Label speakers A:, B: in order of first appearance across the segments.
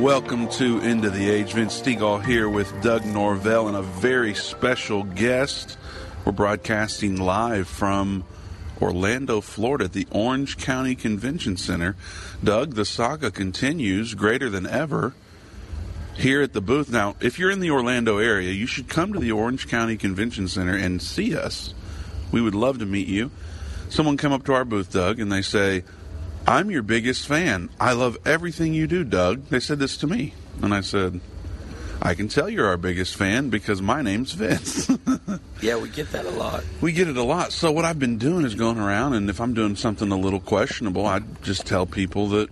A: Welcome to End of the Age. Vince Stegall here with Doug Norvell and a very special guest. We're broadcasting live from Orlando, Florida, at the Orange County Convention Center. Doug, the saga continues greater than ever here at the booth. Now, if you're in the Orlando area, you should come to the Orange County Convention Center and see us. We would love to meet you. Someone come up to our booth, Doug, and they say, I'm your biggest fan. I love everything you do, Doug. They said this to me. And I said, I can tell you're our biggest fan because my name's Vince.
B: yeah, we get that a lot.
A: We get it a lot. So what I've been doing is going around, and if I'm doing something a little questionable, I just tell people that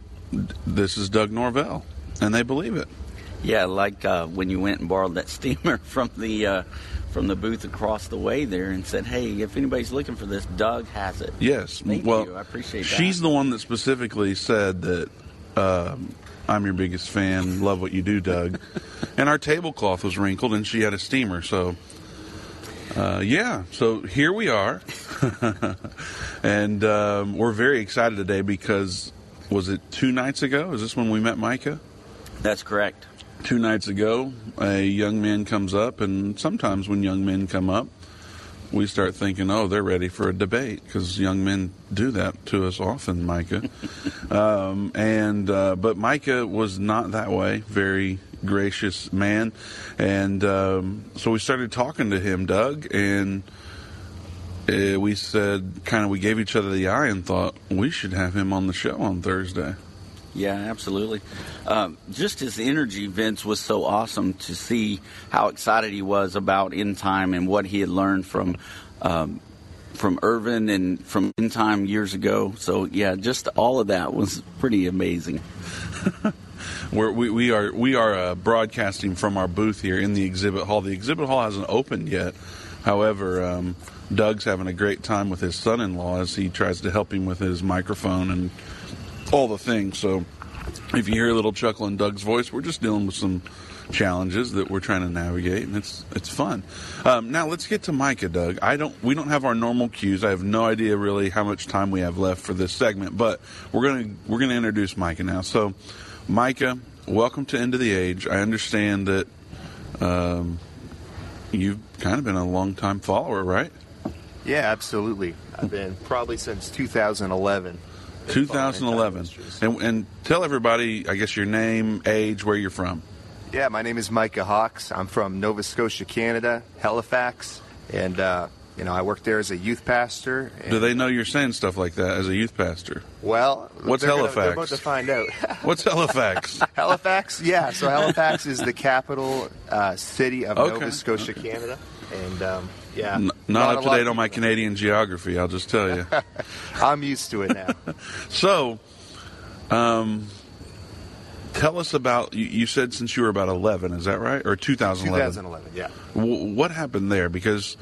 A: this is Doug Norvell, and they believe it.
B: Yeah, like uh, when you went and borrowed that steamer from the uh, from the booth across the way there and said, "Hey, if anybody's looking for this, Doug has it."
A: Yes,
B: Thank
A: well,
B: you. I appreciate that.
A: She's the one that specifically said that um, I'm your biggest fan. Love what you do, Doug. and our tablecloth was wrinkled, and she had a steamer. So, uh, yeah. So here we are, and um, we're very excited today because was it two nights ago? Is this when we met Micah?
B: That's correct.
A: Two nights ago, a young man comes up, and sometimes when young men come up, we start thinking, oh, they're ready for a debate because young men do that to us often, Micah. um, and uh, but Micah was not that way. Very gracious man, and um, so we started talking to him, Doug, and uh, we said, kind of, we gave each other the eye and thought we should have him on the show on Thursday.
B: Yeah, absolutely. Um, just his energy, Vince, was so awesome to see how excited he was about End Time and what he had learned from um, from Irvin and from End Time years ago. So yeah, just all of that was pretty amazing.
A: We're, we we are we are uh, broadcasting from our booth here in the exhibit hall. The exhibit hall hasn't opened yet. However, um, Doug's having a great time with his son-in-law as he tries to help him with his microphone and all the things. So if you hear a little chuckle in Doug's voice, we're just dealing with some challenges that we're trying to navigate, and it's it's fun. Um, now let's get to Micah, Doug. I don't we don't have our normal cues. I have no idea really how much time we have left for this segment, but we're gonna we're gonna introduce Micah now. So, Micah, welcome to End of the Age. I understand that um, you've kind of been a long time follower, right?
C: Yeah, absolutely. I've been probably since 2011.
A: 2011. And, and tell everybody, I guess, your name, age, where you're from.
C: Yeah, my name is Micah Hawkes. I'm from Nova Scotia, Canada, Halifax, and uh, you know I work there as a youth pastor.
A: Do they know you're saying stuff like that as a youth pastor?
C: Well,
A: what's
C: they're
A: Halifax?
C: Gonna, they're about to find out.
A: what's Halifax?
C: Halifax, yeah. So Halifax is the capital uh, city of
A: Okay,
C: Nova Scotia,
A: okay.
C: Canada, and um, yeah,
A: N- not
C: lot-
A: up to date on my Canadian geography, I'll just tell you.
C: I'm used to it now.
A: so, um, tell us about. You, you said since you were about 11, is that right? Or 2011?
C: 2011, yeah.
A: W- what happened there? Because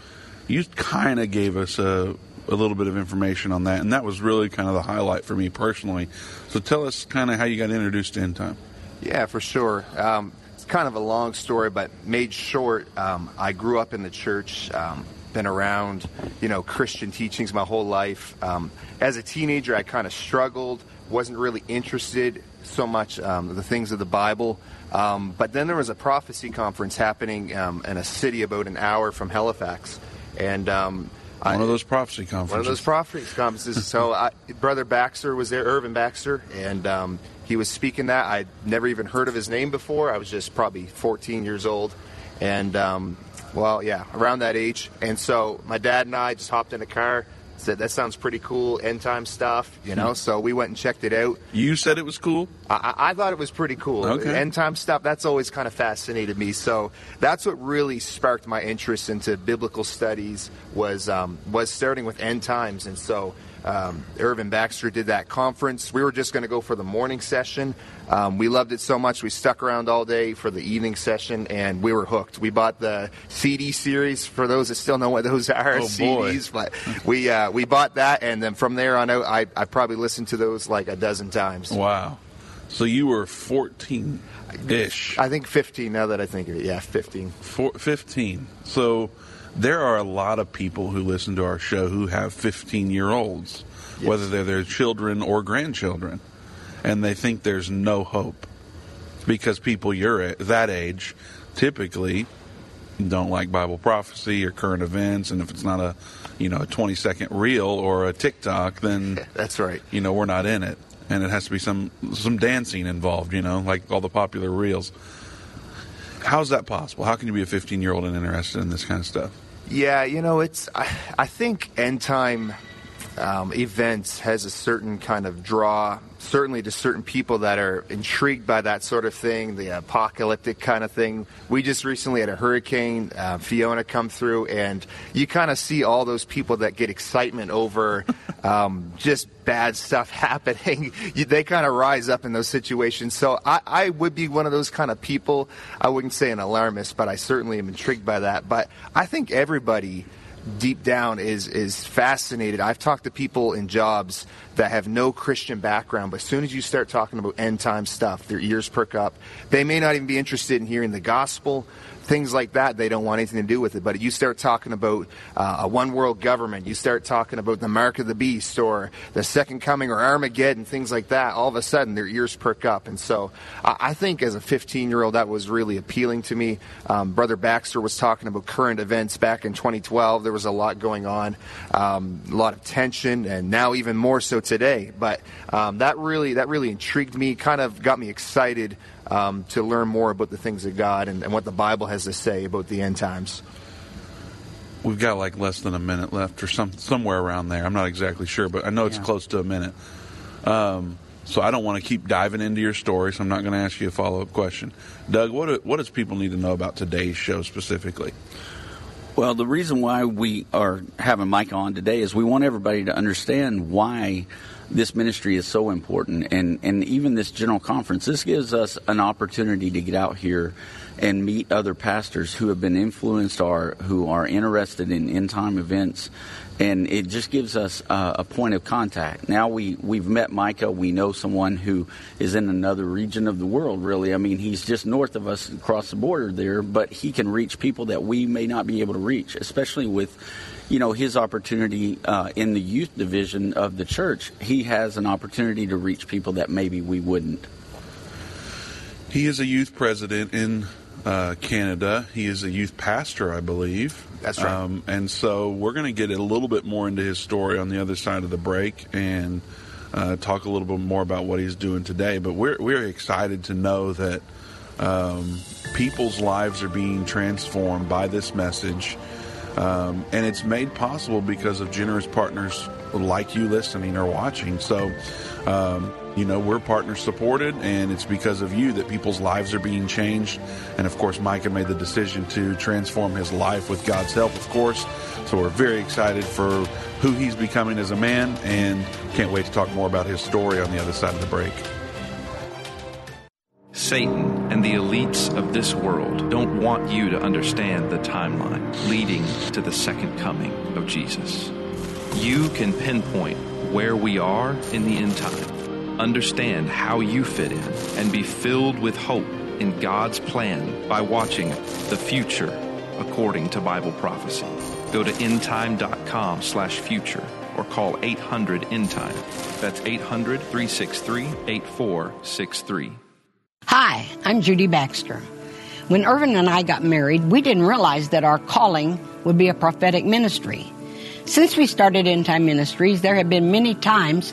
A: you kind of gave us a, a little bit of information on that, and that was really kind of the highlight for me personally. So tell us kind of how you got introduced to End Time.
C: Yeah, for sure. Um, kind of a long story, but made short. Um, I grew up in the church, um, been around, you know, Christian teachings my whole life. Um, as a teenager, I kind of struggled, wasn't really interested so much um, the things of the Bible. Um, but then there was a prophecy conference happening um, in a city about an hour from Halifax, and um, I-
A: One of those prophecy conferences.
C: one of those prophecy conferences. so, I, Brother Baxter was there, Irvin Baxter, and um, he was speaking that. I'd never even heard of his name before. I was just probably 14 years old, and um, well, yeah, around that age. And so, my dad and I just hopped in a car. Said that sounds pretty cool, end time stuff, you know. So we went and checked it out.
A: you said it was cool.
C: I, I I thought it was pretty cool.
A: Okay.
C: End time stuff, that's always kind of fascinated me. So that's what really sparked my interest into biblical studies was um, was starting with end times. And so um, Irvin Baxter did that conference. We were just going to go for the morning session. Um, we loved it so much we stuck around all day for the evening session, and we were hooked. We bought the CD series for those that still know what those are.
A: Oh, boy.
C: CDs, but we uh, we bought that, and then from there on out, I, I probably listened to those like a dozen times.
A: Wow. So you were 14 ish.
C: I think 15 now that I think of it. Yeah, 15.
A: Four, 15. So there are a lot of people who listen to our show who have 15 year olds, whether they're their children or grandchildren, and they think there's no hope. because people your that age typically don't like Bible prophecy or current events, and if it's not a you know a 20 second reel or a TikTok, then
C: that's right.
A: You know we're not in it, and it has to be some some dancing involved. You know, like all the popular reels. How's that possible? How can you be a 15 year old and interested in this kind of stuff?
C: Yeah, you know, it's I, I think end time um, events has a certain kind of draw, certainly to certain people that are intrigued by that sort of thing, the apocalyptic kind of thing. We just recently had a hurricane, uh, Fiona, come through, and you kind of see all those people that get excitement over um, just bad stuff happening. they kind of rise up in those situations. So I, I would be one of those kind of people. I wouldn't say an alarmist, but I certainly am intrigued by that. But I think everybody deep down is is fascinated. I've talked to people in jobs that have no Christian background, but as soon as you start talking about end time stuff, their ears perk up. They may not even be interested in hearing the gospel, things like that, they don't want anything to do with it. But you start talking about uh, a one world government, you start talking about the mark of the beast or the second coming or Armageddon, things like that, all of a sudden their ears perk up. And so I think as a 15 year old, that was really appealing to me. Um, Brother Baxter was talking about current events back in 2012. There was a lot going on, um, a lot of tension, and now even more so today. But um, that really that really intrigued me, kind of got me excited um, to learn more about the things of God and, and what the Bible has to say about the end times.
A: We've got like less than a minute left, or some somewhere around there. I'm not exactly sure, but I know it's yeah. close to a minute. Um, so I don't want to keep diving into your story, so I'm not going to ask you a follow up question. Doug, what what does people need to know about today's show specifically?
B: Well, the reason why we are having Mike on today is we want everybody to understand why this ministry is so important. And, and even this general conference this gives us an opportunity to get out here and meet other pastors who have been influenced or who are interested in end time events and it just gives us uh, a point of contact. Now we we've met Micah. We know someone who is in another region of the world. Really, I mean, he's just north of us across the border there, but he can reach people that we may not be able to reach, especially with you know, his opportunity uh, in the youth division of the church, he has an opportunity to reach people that maybe we wouldn't.
A: He is a youth president in uh, Canada. He is a youth pastor, I believe.
C: That's right. Um,
A: and so we're going to get a little bit more into his story on the other side of the break and uh, talk a little bit more about what he's doing today. But we're we're excited to know that um, people's lives are being transformed by this message. Um, and it's made possible because of generous partners like you listening or watching. So, um, you know, we're partner supported, and it's because of you that people's lives are being changed. And of course, Micah made the decision to transform his life with God's help, of course. So we're very excited for who he's becoming as a man, and can't wait to talk more about his story on the other side of the break.
D: Satan and the elites of this world don't want you to understand the timeline leading to the second coming of Jesus. You can pinpoint where we are in the end time, understand how you fit in, and be filled with hope in God's plan by watching The Future according to Bible prophecy. Go to endtime.com slash future or call 800 endtime. That's 800 363 8463.
E: Hi, I'm Judy Baxter. When Irvin and I got married, we didn't realize that our calling would be a prophetic ministry. Since we started End Time Ministries, there have been many times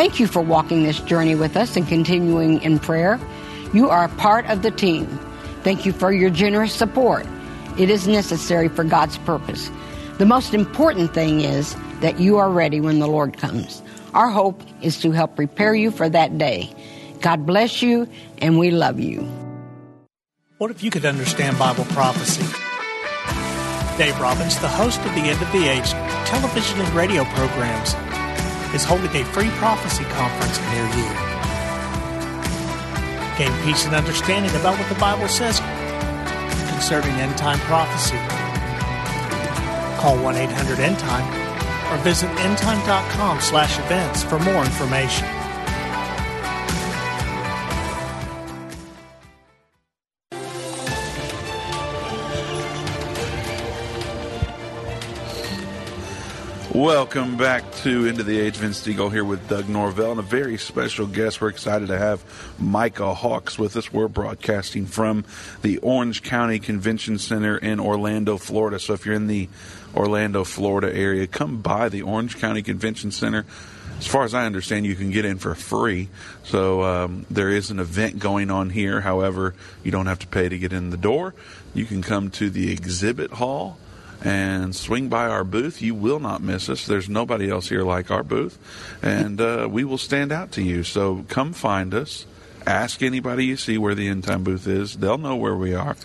E: Thank you for walking this journey with us and continuing in prayer. You are a part of the team. Thank you for your generous support. It is necessary for God's purpose. The most important thing is that you are ready when the Lord comes. Our hope is to help prepare you for that day. God bless you, and we love you.
F: What if you could understand Bible prophecy? Dave Robbins, the host of the End of the Age television and radio programs, is holding a free prophecy conference near you. Gain peace and understanding about what the Bible says concerning end time prophecy. Call 1 800 End Time or visit endtime.com slash events for more information.
A: Welcome back to End of the Age. Vince Stegall here with Doug Norvell and a very special guest. We're excited to have Micah Hawkes with us. We're broadcasting from the Orange County Convention Center in Orlando, Florida. So if you're in the Orlando, Florida area, come by the Orange County Convention Center. As far as I understand, you can get in for free. So um, there is an event going on here. However, you don't have to pay to get in the door. You can come to the exhibit hall and swing by our booth. You will not miss us. There's nobody else here like our booth, and uh, we will stand out to you. So come find us. Ask anybody you see where the end time booth is. They'll know where we are.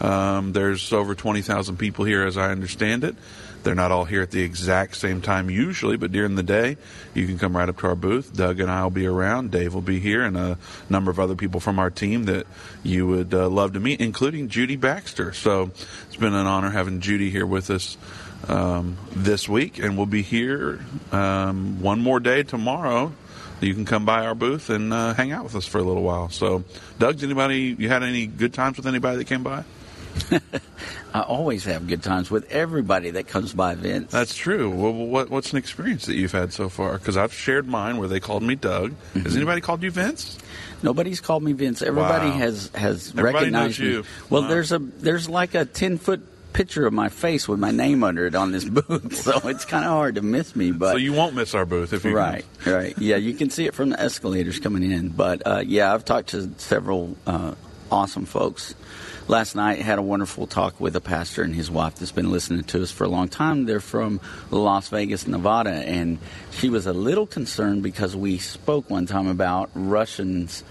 A: Um, there's over 20,000 people here, as I understand it. They're not all here at the exact same time usually, but during the day, you can come right up to our booth. Doug and I will be around. Dave will be here, and a number of other people from our team that you would uh, love to meet, including Judy Baxter. So it's been an honor having Judy here with us um, this week, and we'll be here um, one more day tomorrow you can come by our booth and uh, hang out with us for a little while. So, Doug's anybody you had any good times with anybody that came by?
B: I always have good times with everybody that comes by, Vince.
A: That's true. Well, what, what's an experience that you've had so far? Because I've shared mine where they called me Doug. Mm-hmm. Has anybody called you Vince?
B: Nobody's called me Vince. Everybody wow. has has
A: Everybody
B: recognized
A: me.
B: Well, wow. there's a there's like a ten foot picture of my face with my name under it on this booth, so it's kind of hard to miss me. But
A: so you won't miss our booth if you
B: right,
A: can.
B: right, yeah, you can see it from the escalators coming in. But uh, yeah, I've talked to several uh, awesome folks last night had a wonderful talk with a pastor and his wife that's been listening to us for a long time. They're from Las Vegas, Nevada, and she was a little concerned because we spoke one time about Russians,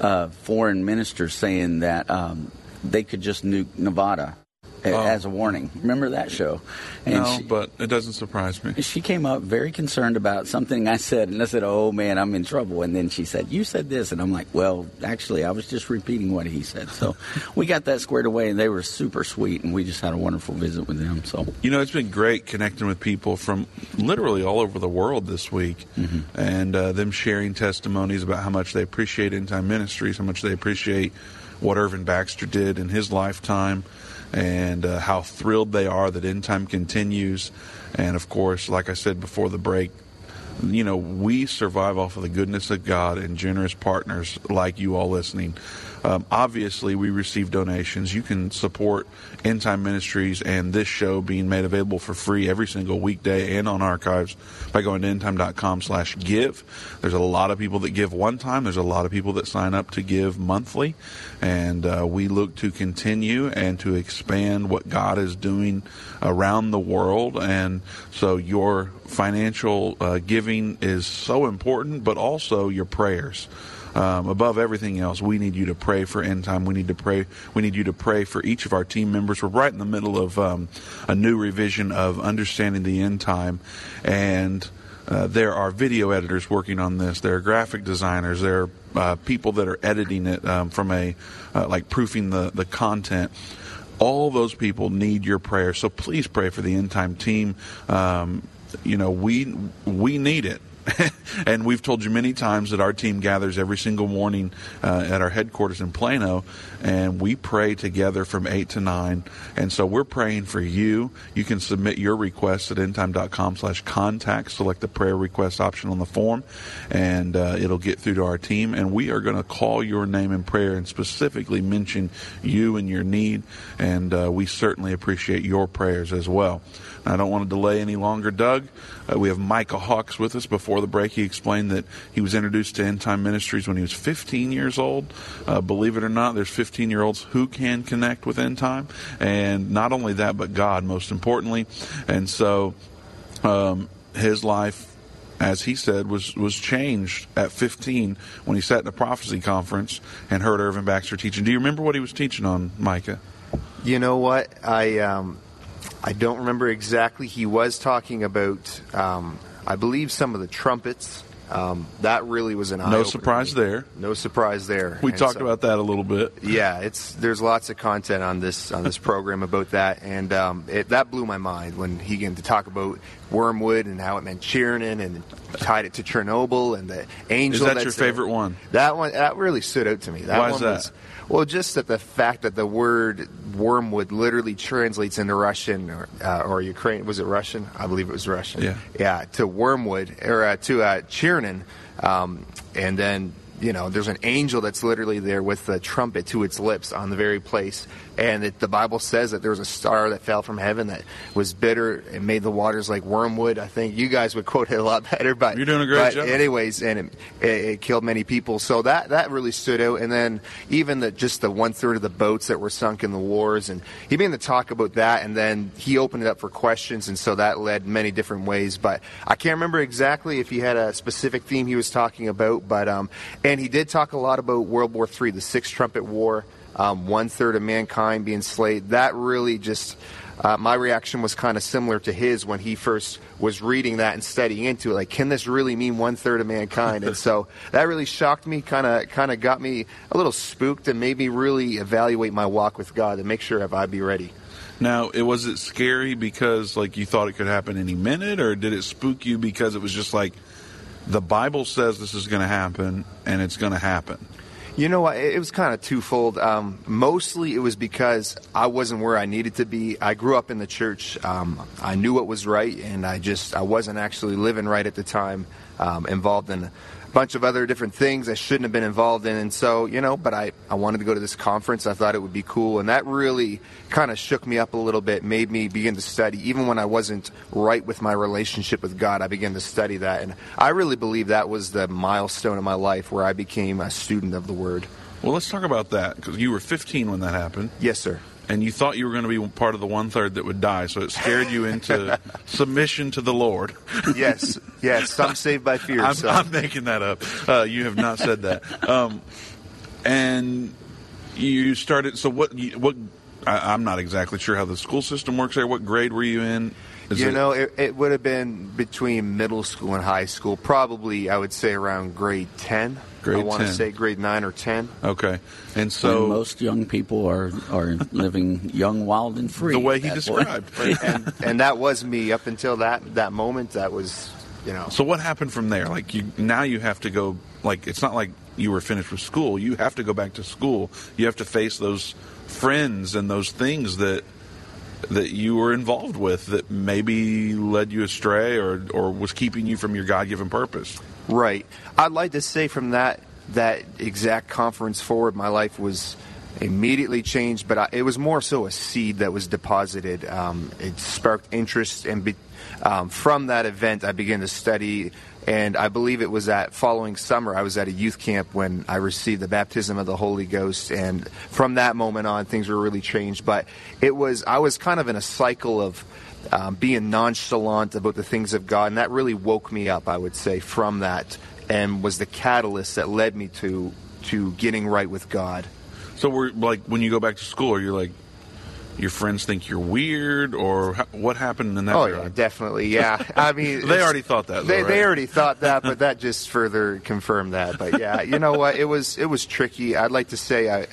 B: uh, foreign ministers saying that um, they could just nuke Nevada oh. as a warning. Remember that show?
A: And no, she, but it doesn't surprise me.
B: She came up very concerned about something I said, and I said, "Oh man, I'm in trouble." And then she said, "You said this," and I'm like, "Well, actually, I was just repeating what he said." So we got that squared away, and they were super sweet, and we just had a wonderful visit with them. So
A: you know, it's been great connecting with people from literally all over the world this week, mm-hmm. and uh, them sharing testimonies about how much they appreciate End Time Ministries, how much they appreciate what Irvin Baxter did in his lifetime and uh, how thrilled they are that End Time continues. And of course, like I said before the break, you know, we survive off of the goodness of God and generous partners like you all listening. Um, obviously, we receive donations. You can support End Time Ministries and this show being made available for free every single weekday and on archives by going to endtime.com slash give. There's a lot of people that give one time. There's a lot of people that sign up to give monthly. And uh, we look to continue and to expand what God is doing around the world. And so your financial uh, giving is so important, but also your prayers um, above everything else, we need you to pray for end time. We need to pray. We need you to pray for each of our team members. We're right in the middle of um, a new revision of understanding the end time, and uh, there are video editors working on this. There are graphic designers. There are uh, people that are editing it um, from a uh, like proofing the the content all those people need your prayer. So please pray for the end time team. Um, you know, we we need it. and we've told you many times that our team gathers every single morning uh, at our headquarters in Plano, and we pray together from 8 to 9. And so we're praying for you. You can submit your request at endtime.com slash contact. Select the prayer request option on the form, and uh, it'll get through to our team. And we are going to call your name in prayer and specifically mention you and your need. And uh, we certainly appreciate your prayers as well. I don't want to delay any longer, Doug. Uh, we have Micah Hawkes with us. Before the break, he explained that he was introduced to End Time Ministries when he was 15 years old. Uh, believe it or not, there's 15 year olds who can connect with End Time. And not only that, but God, most importantly. And so um, his life as he said, was was changed at 15 when he sat in a prophecy conference and heard Irvin Baxter teaching. Do you remember what he was teaching on, Micah?
C: You know what? I um, I don't remember exactly. He was talking about, um, I believe, some of the trumpets Um, that really was an
A: No
C: eye-opener
A: surprise there.
C: No surprise there.
A: We
C: And
A: talked
C: so-
A: about that a little bit.
C: yeah, it's there's lots of content on this on this program about that, and um, it, that blew my mind when he began to talk about Wormwood and how it meant Chernin and tied it to Chernobyl and the angel.
A: Is that
C: that's
A: your
C: there.
A: favorite one?
C: That one that really stood out to me. That
A: Why is that?
C: was well, just that the fact that the word wormwood literally translates into Russian or, uh, or Ukraine. Was it Russian? I believe it was Russian.
A: Yeah.
C: Yeah, to wormwood or uh, to uh, Chernin, um, and then you know there's an angel that's literally there with the trumpet to its lips on the very place, and it, the Bible says that there was a star that fell from heaven that was bitter and made the waters like wormwood. I think you guys would quote it a lot better, but
A: You're doing a great job.
C: anyways, and it, it, it killed many people. So that that really stood out. And then even the just the one third of the boats that were sunk in the wars, and he began to talk about that. And then he opened it up for questions, and so that led many different ways. But I can't remember exactly if he had a specific theme he was talking about. But um, and he did talk a lot about World War III, the Sixth Trumpet War. Um, one third of mankind being slayed. That really just uh, my reaction was kind of similar to his when he first was reading that and studying into it. Like, can this really mean one third of mankind? and so that really shocked me, kind of, kind of got me a little spooked, and made me really evaluate my walk with God and make sure if I'd be ready.
A: Now, it was it scary because like you thought it could happen any minute, or did it spook you because it was just like the Bible says this is going to happen and it's going to happen?
C: You know? It was kind of twofold. Um, mostly it was because I wasn't where I needed to be. I grew up in the church. Um, I knew what was right, and I just I wasn't actually living right at the time. Um, involved in bunch of other different things I shouldn't have been involved in, and so you know. But I I wanted to go to this conference. I thought it would be cool, and that really kind of shook me up a little bit. Made me begin to study, even when I wasn't right with my relationship with God. I began to study that, and I really believe that was the milestone in my life where I became a student of the Word.
A: Well, let's talk about that because you were 15 when that happened,
C: Yes, sir.
A: And you thought you were going to be part of the one third that would die, so it scared you into submission to the Lord.
C: Yes, yes. Some saved by fear.
A: I'm,
C: so.
A: I'm making that up. Uh, you have not said that. Um, and you started. So what? What? I, I'm not exactly sure how the school system works there. What grade were you in? Is
C: you
A: it-
C: know, it, it would have been between middle school and high school. Probably, I would say around grade ten.
A: Grade
C: I want to say grade nine or ten.
A: Okay, and
B: So
A: so
B: most young people are are living young, wild, and free.
A: the way he
B: at that
A: described.
C: and and that was me up until that that moment. That was, you know.
A: So what happened from there? Like you now you have to go. Like it's not like you were finished with school. You have to go back to school. You have to face those friends and those things that that you were involved with that maybe led you astray or or was keeping you from your God given purpose.
C: Right. I'd like to say from that that exact conference forward, my life was immediately changed. But I, it was more so a seed that was deposited. Um, it sparked interest, and be, um, from that event, I began to study. And I believe it was that following summer, I was at a youth camp when I received the baptism of the Holy Ghost. And from that moment on, things were really changed. But it was, I was kind of in a cycle of um, being nonchalant about the things of God, and that really woke me up. I would say from that, and was the catalyst that led me to to getting right with God.
A: So we're like when you go back to school, are you like your friends think you're weird, or ha- what happened in that?
C: Oh
A: regard?
C: yeah, definitely. Yeah, I mean,
A: They already thought that, though,
C: They, they already thought that, but that just further confirmed that. But yeah, you know what? It was it was tricky. I'd like to say I.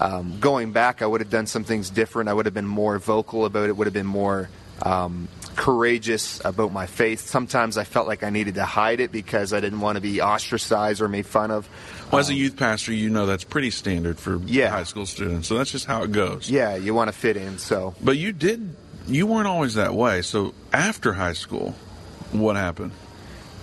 C: Um, going back, I would have done some things different. I would have been more vocal about it. Would have been more um, courageous about my faith. Sometimes I felt like I needed to hide it because I didn't want to be ostracized or made fun of.
A: Well, as a youth pastor, you know that's pretty standard for
C: Yeah.
A: high school students. So that's just how it goes.
C: Yeah, you want to fit in. So
A: But you did. You weren't always that way. So after high school, what happened?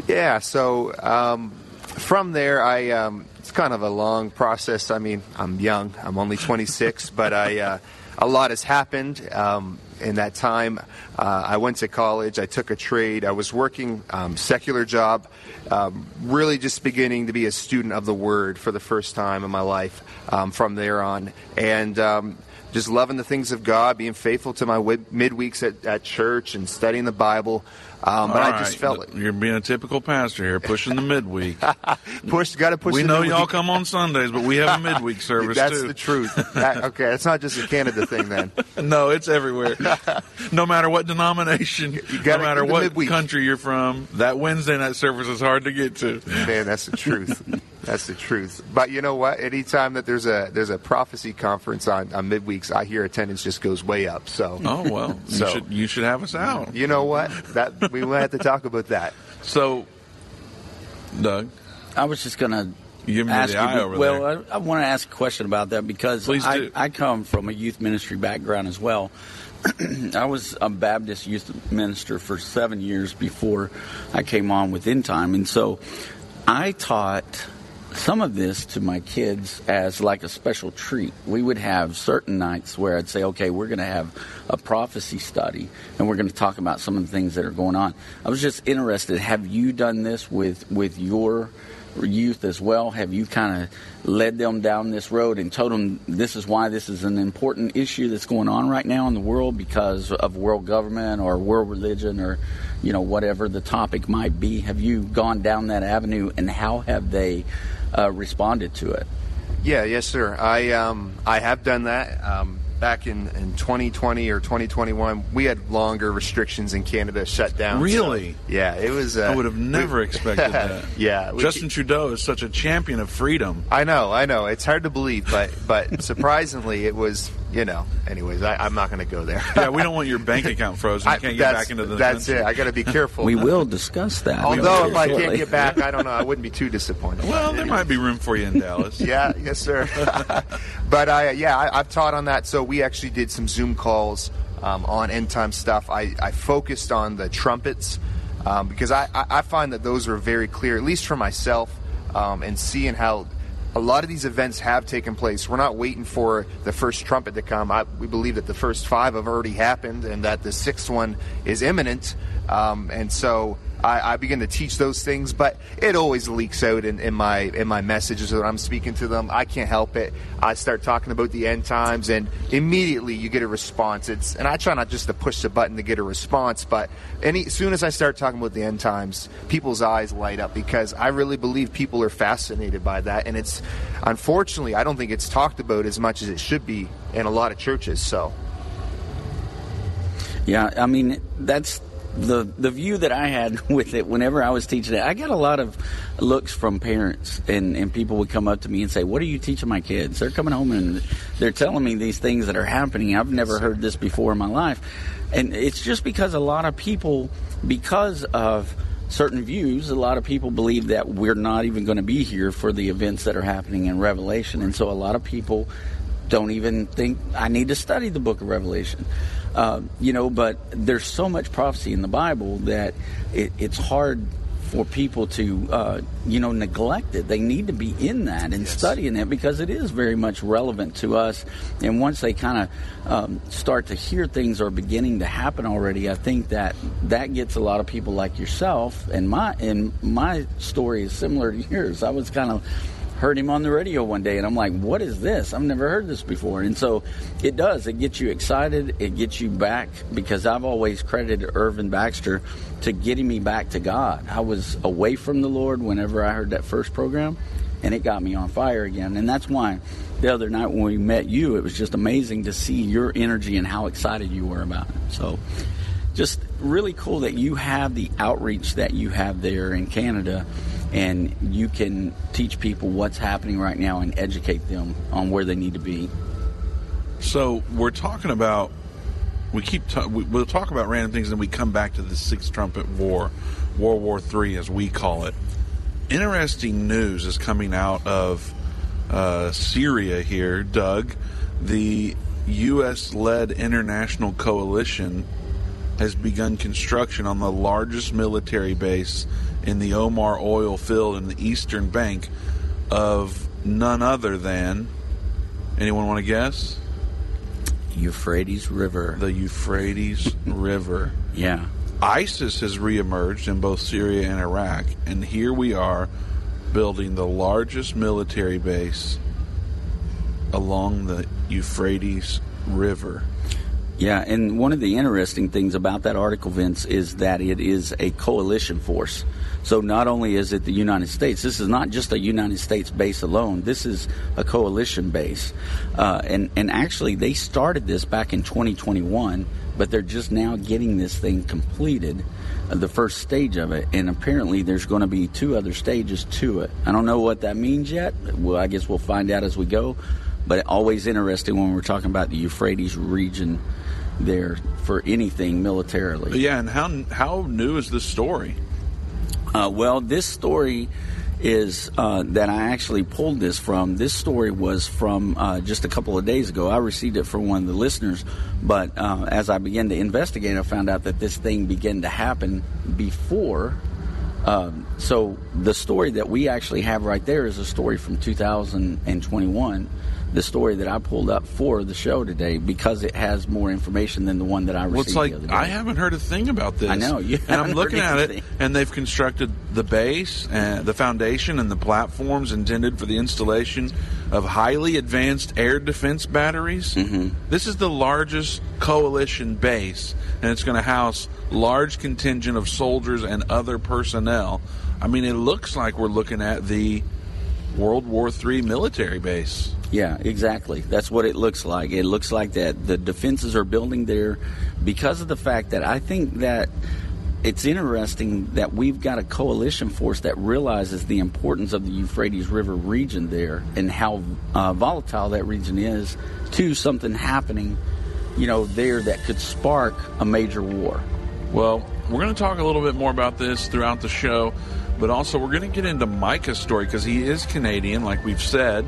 C: Yeah, so um, from there, I um, it's kind of a long process. I mean, I'm young. I'm only 26, but I uh, a lot has happened um, in that time. Uh, I went to college. I took a trade. I was working um, secular job. Um, really, just beginning to be a student of the Word for the first time in my life. Um, from there on, and um, just loving the things of God, being faithful to my midweeks at, at church and studying the Bible. Um, but
A: All
C: I just felt it.
A: You're being a typical pastor here, pushing the midweek.
C: Push, got to push.
A: we know
C: midweek.
A: y'all come on Sundays, but we have a midweek service
C: That's
A: too.
C: the truth. That- okay, it's not just a Canada thing then.
A: No, it's everywhere. no matter what denomination, no matter what
C: midweek.
A: country you're from, that Wednesday night service is hard to get to.
C: Man, that's the truth. That's the truth. But you know what? Anytime that there's a there's a prophecy conference on, on midweeks, I hear attendance just goes way up. So
A: Oh well, you
C: So-
A: should you should have us out.
C: you know what? That we might have to talk about that.
A: So, Doug,
B: I was just going to
A: you give me
B: ask
A: the eye
B: you.
A: over
B: well,
A: there.
B: I, I want to ask a question about that because
A: Please
B: I,
A: do.
B: I come from a youth ministry background as well. I was a Baptist youth minister for seven years before I came on with End Time, and so I taught some of this to my kids as like a special treat. We would have certain nights where I'd say, okay, we're going to have a prophecy study and we're going to talk about some of the things that are going on. I was just interested, have you done this with, with your youth as well? Have you kind of led them down this road and told them this is why this is an important issue that's going on right now in the world because of world government or world religion or you know whatever the topic might be? Have you gone down that avenue and how have they uh, responded to it?
C: Yeah, yes, sir. I um, I have done that. Um, back in, in 2020 or 2021, we had longer restrictions in Canada shut down. so-
A: Really?
C: yeah, it was. Uh,
A: I would have never
C: we-
A: expected that.
C: yeah, we-
A: Justin Trudeau is such a champion of freedom.
C: I know, I know. It's hard to believe, but but surprisingly, it was. You know. Anyways, I, I'm not going to go there.
A: Yeah, we don't want your bank account frozen. You
C: I-
A: can't get back into the
C: That's
A: country.
C: it. I got to be careful.
B: We will discuss that.
C: Although if I
B: shortly.
C: can't get back, I don't know. I wouldn't be too disappointed.
A: Well, there might be room for you in Dallas.
C: yeah, yes, sir. but I, yeah, I, I've taught on that. So we actually did some Zoom calls um, on end time stuff. I, I focused on the trumpets um, because I, I, I find that those are very clear, at least for myself, um, and seeing how a lot of these events have taken place. We're not waiting for the first trumpet to come. I, we believe that the first five have already happened and that the sixth one is imminent. Um, and so I, I begin to teach those things, but it always leaks out in, in my in my messages that I'm speaking to them. I can't help it. I start talking about the end times, and immediately you get a response. It's and I try not just to push the button to get a response, but any as soon as I start talking about the end times, people's eyes light up because I really believe people are fascinated by that, and it's unfortunately I don't think it's talked about as much as it should be in a lot of churches. So.
B: Yeah, I mean that's the the view that I had with it whenever I was teaching it. I got a lot of looks from parents and and people would come up to me and say, "What are you teaching my kids?" They're coming home and they're telling me these things that are happening. I've never heard this before in my life, and it's just because a lot of people, because of certain views, a lot of people believe that we're not even going to be here for the events that are happening in Revelation, and so a lot of people don't even think I need to study the book of Revelation. Uh, you know, but there's so much prophecy in the Bible that it, it's hard for people to, uh, you know, neglect it. They need to be in that and studying it because it is very much relevant to us. And once they kind of um, start to hear things are beginning to happen already, I think that that gets a lot of people like yourself. And my and my story is similar to yours. I was kind of heard him on the radio one day and I'm like, what is this? I've never heard this before. And so it does. It gets you excited. It gets you back because I've always credited Irvin Baxter to getting me back to God. I was away from the Lord whenever I heard that first program and it got me on fire again. And that's why the other night when we met you, it was just amazing to see your energy and how excited you were about it. So just really cool that you have the outreach that you have there in Canada and you can teach people what's happening right now and educate them on where they need to be.
A: So we're talking about we keep we, we'll talk about random things, and we come back to the Sixth Trumpet War, World War Three, as we call it. Interesting news is coming out of uh, Syria here, Doug. The U.S.-led international coalition has begun construction on the largest military base in the Omar oil field in the eastern bank of none other than. Anyone want to guess?
B: Euphrates River.
A: the Euphrates River.
B: yeah.
A: ISIS has reemerged in both Syria and Iraq, and here we are building the largest military base along the Euphrates River.
B: Yeah, and one of the interesting things about that article, Vince, is that it is a coalition force. So not only is it the United States, this is not just a United States base alone. This is a coalition base, uh, and and actually they started this back in 2021, but they're just now getting this thing completed, uh, the first stage of it, and apparently there's going to be two other stages to it. I don't know what that means yet. Well, I guess we'll find out as we go. But always interesting when we're talking about the Euphrates region there for anything militarily.
A: Yeah, and how how new is this story?
B: Uh, well, this story is uh, that I actually pulled this from. This story was from uh, just a couple of days ago. I received it from one of the listeners, but uh, as I began to investigate, I found out that this thing began to happen before. Um, so the story that we actually have right there is a story from 2021 the story that I pulled up for the show today because it has more information than the one that I received.
A: Well, it's like
B: the other day.
A: I haven't heard a thing about this.
B: I know, you
A: and I'm looking at it, and they've constructed the base, and the foundation, and the platforms intended for the installation of highly advanced air defense batteries. Mm-hmm. This is the largest coalition base, and it's going to house large contingent of soldiers and other personnel. I mean, it looks like we're looking at the World War III military base.
B: Yeah, exactly. That's what it looks like. It looks like that the defenses are building there because of the fact that I think that it's interesting that we've got a coalition force that realizes the importance of the Euphrates River region there and how uh, volatile that region is to something happening, you know, there that could spark a major war.
A: Well, we're going to talk a little bit more about this throughout the show, but also we're going to get into Micah's story because he is Canadian, like we've said,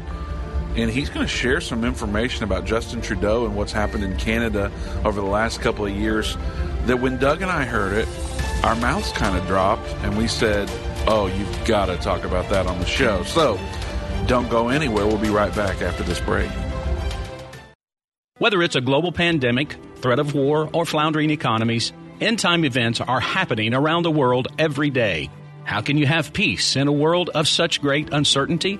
A: and he's going to share some information about Justin Trudeau and what's happened in Canada over the last couple of years. That when Doug and I heard it, our mouths kind of dropped, and we said, Oh, you've got to talk about that on the show. So don't go anywhere. We'll be right back after this break.
G: Whether it's a global pandemic, threat of war, or floundering economies, end time events are happening around the world every day. How can you have peace in a world of such great uncertainty?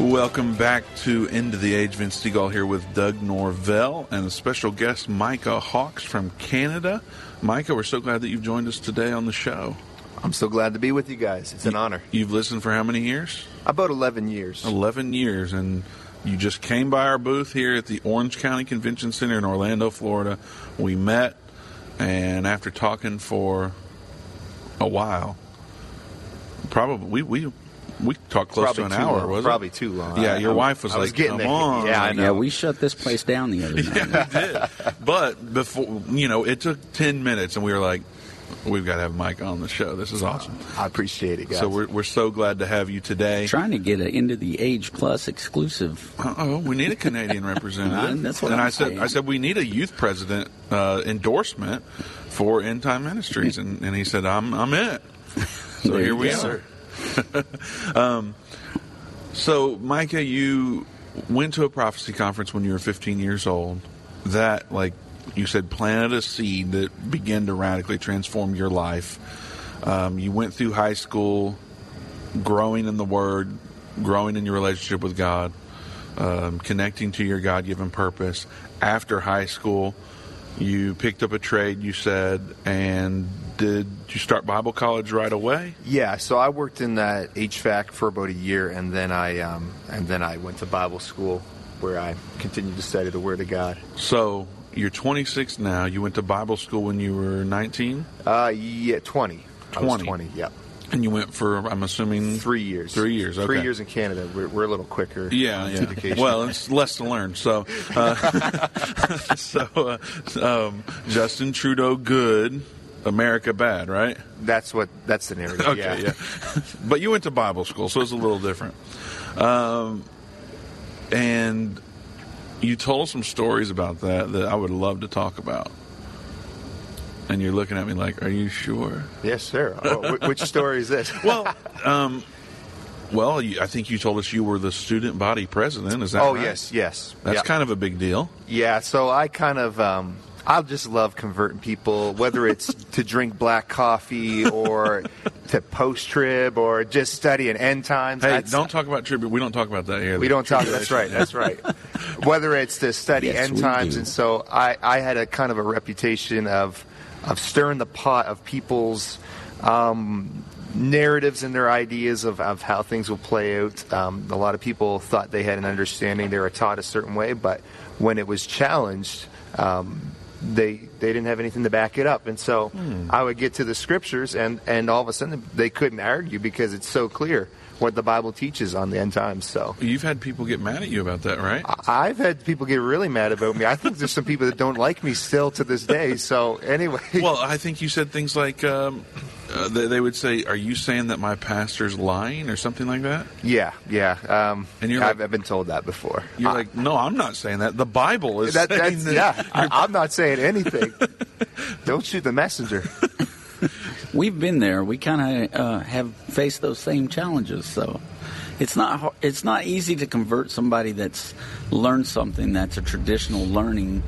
A: Welcome back to End of the Age. Vince Stegall here with Doug Norvell and a special guest, Micah Hawkes from Canada. Micah, we're so glad that you've joined us today on the show.
C: I'm so glad to be with you guys. It's an honor.
A: You've listened for how many years?
C: About 11 years.
A: 11 years, and you just came by our booth here at the Orange County Convention Center in Orlando, Florida. We met, and after talking for a while, probably we we we talked close
C: Probably
A: to an hour,
C: long.
A: was
C: Probably
A: it?
C: Probably too long.
A: Yeah, your
C: I-
A: wife was
C: I was
A: like,
C: getting
A: "Come
C: there."
A: on."
C: Yeah, I
B: Yeah, we shut this place down the other night.
A: Yeah, we did. But before, you know, it took 10 minutes, and we were like, we've got to have Mike on the show. This is awesome.
C: I appreciate it, guys.
A: So we're we're so glad to have you today.
B: Trying to get an end of the age plus exclusive.
A: Oh, we need a Canadian representative.
B: That's what
A: and
B: I'm
A: I said,
B: saying.
A: I said we need a youth president uh, endorsement for End Time Ministries, and, and he said, "I'm I'm it." So here we
B: go.
A: are. um, so, Micah, you went to a prophecy conference when you were 15 years old. That, like you said, planted a seed that began to radically transform your life. Um, you went through high school, growing in the Word, growing in your relationship with God, um, connecting to your God given purpose. After high school, you picked up a trade, you said, and did you start Bible college right away?
C: Yeah, so I worked in that HVAC for about a year, and then I um, and then I went to Bible school where I continued to study the Word of God.
A: So you're 26 now. You went to Bible school when you were 19,
C: Uh, yeah, twenty. I was
A: 20.
C: twenty.
A: And you went for I'm assuming
C: Three years.
A: Three years. Okay.
C: Three years in Canada. We're, we're a little quicker.
A: Yeah, yeah.
C: education.
A: Well, it's less to learn. So, uh, so uh, um, Justin Trudeau good, America bad, right?
C: that's what that's the narrative.
A: Okay, yeah. but you went to Bible school, so it's a little different. Um, and you told some stories about that that I would love to talk about. And you're looking at me like, "Are you sure?"
C: Yes, sir. Oh, which story is this?
A: Well, um, well, you, I think you told us you were the student body president. Is that
C: oh
A: right?
C: yes, yes.
A: That's
C: yeah.
A: kind of a big deal.
C: Yeah, so I kind of um, I just love converting people, whether it's to drink black coffee or to post trib or just studying end times.
A: Hey,
C: That's-
A: don't talk about tribute. We don't talk about that here.
C: We don't talk. That's right. That's right. Whether it's to study
B: Yes,
C: end times,
B: do.
C: and so I, I had a kind of a reputation of of stirring the pot of people's um, narratives and their ideas of, of how things will play out. Um, a lot of people thought they had an understanding; they were taught a certain way, but when it was challenged. Um, they they didn't have anything to back it up, and so I would get to the scriptures, and and all of a sudden they couldn't argue because it's so clear what the Bible teaches on the end times. So
A: You've had people get mad at you about that, right?
C: I've had people get really mad about me. I think there's some people that don't like me still to this day. So anyway,
A: Well, I think you said things like um, uh, they, they would say, "Are you saying that my pastor's lying?" or something like that.
C: yeah, yeah. Um,
A: And you're
C: I've,
A: like-
C: I've been told that before.
A: You're
C: I-
A: like, "No, I'm not saying that. The Bible is
C: that,
A: saying that."
C: yeah. I, I'm not saying anything. don't shoot the messenger.
B: We've been there. We kind of uh, have faced those same challenges. So it's not it's not easy to convert somebody that's learned something that's a traditional learning.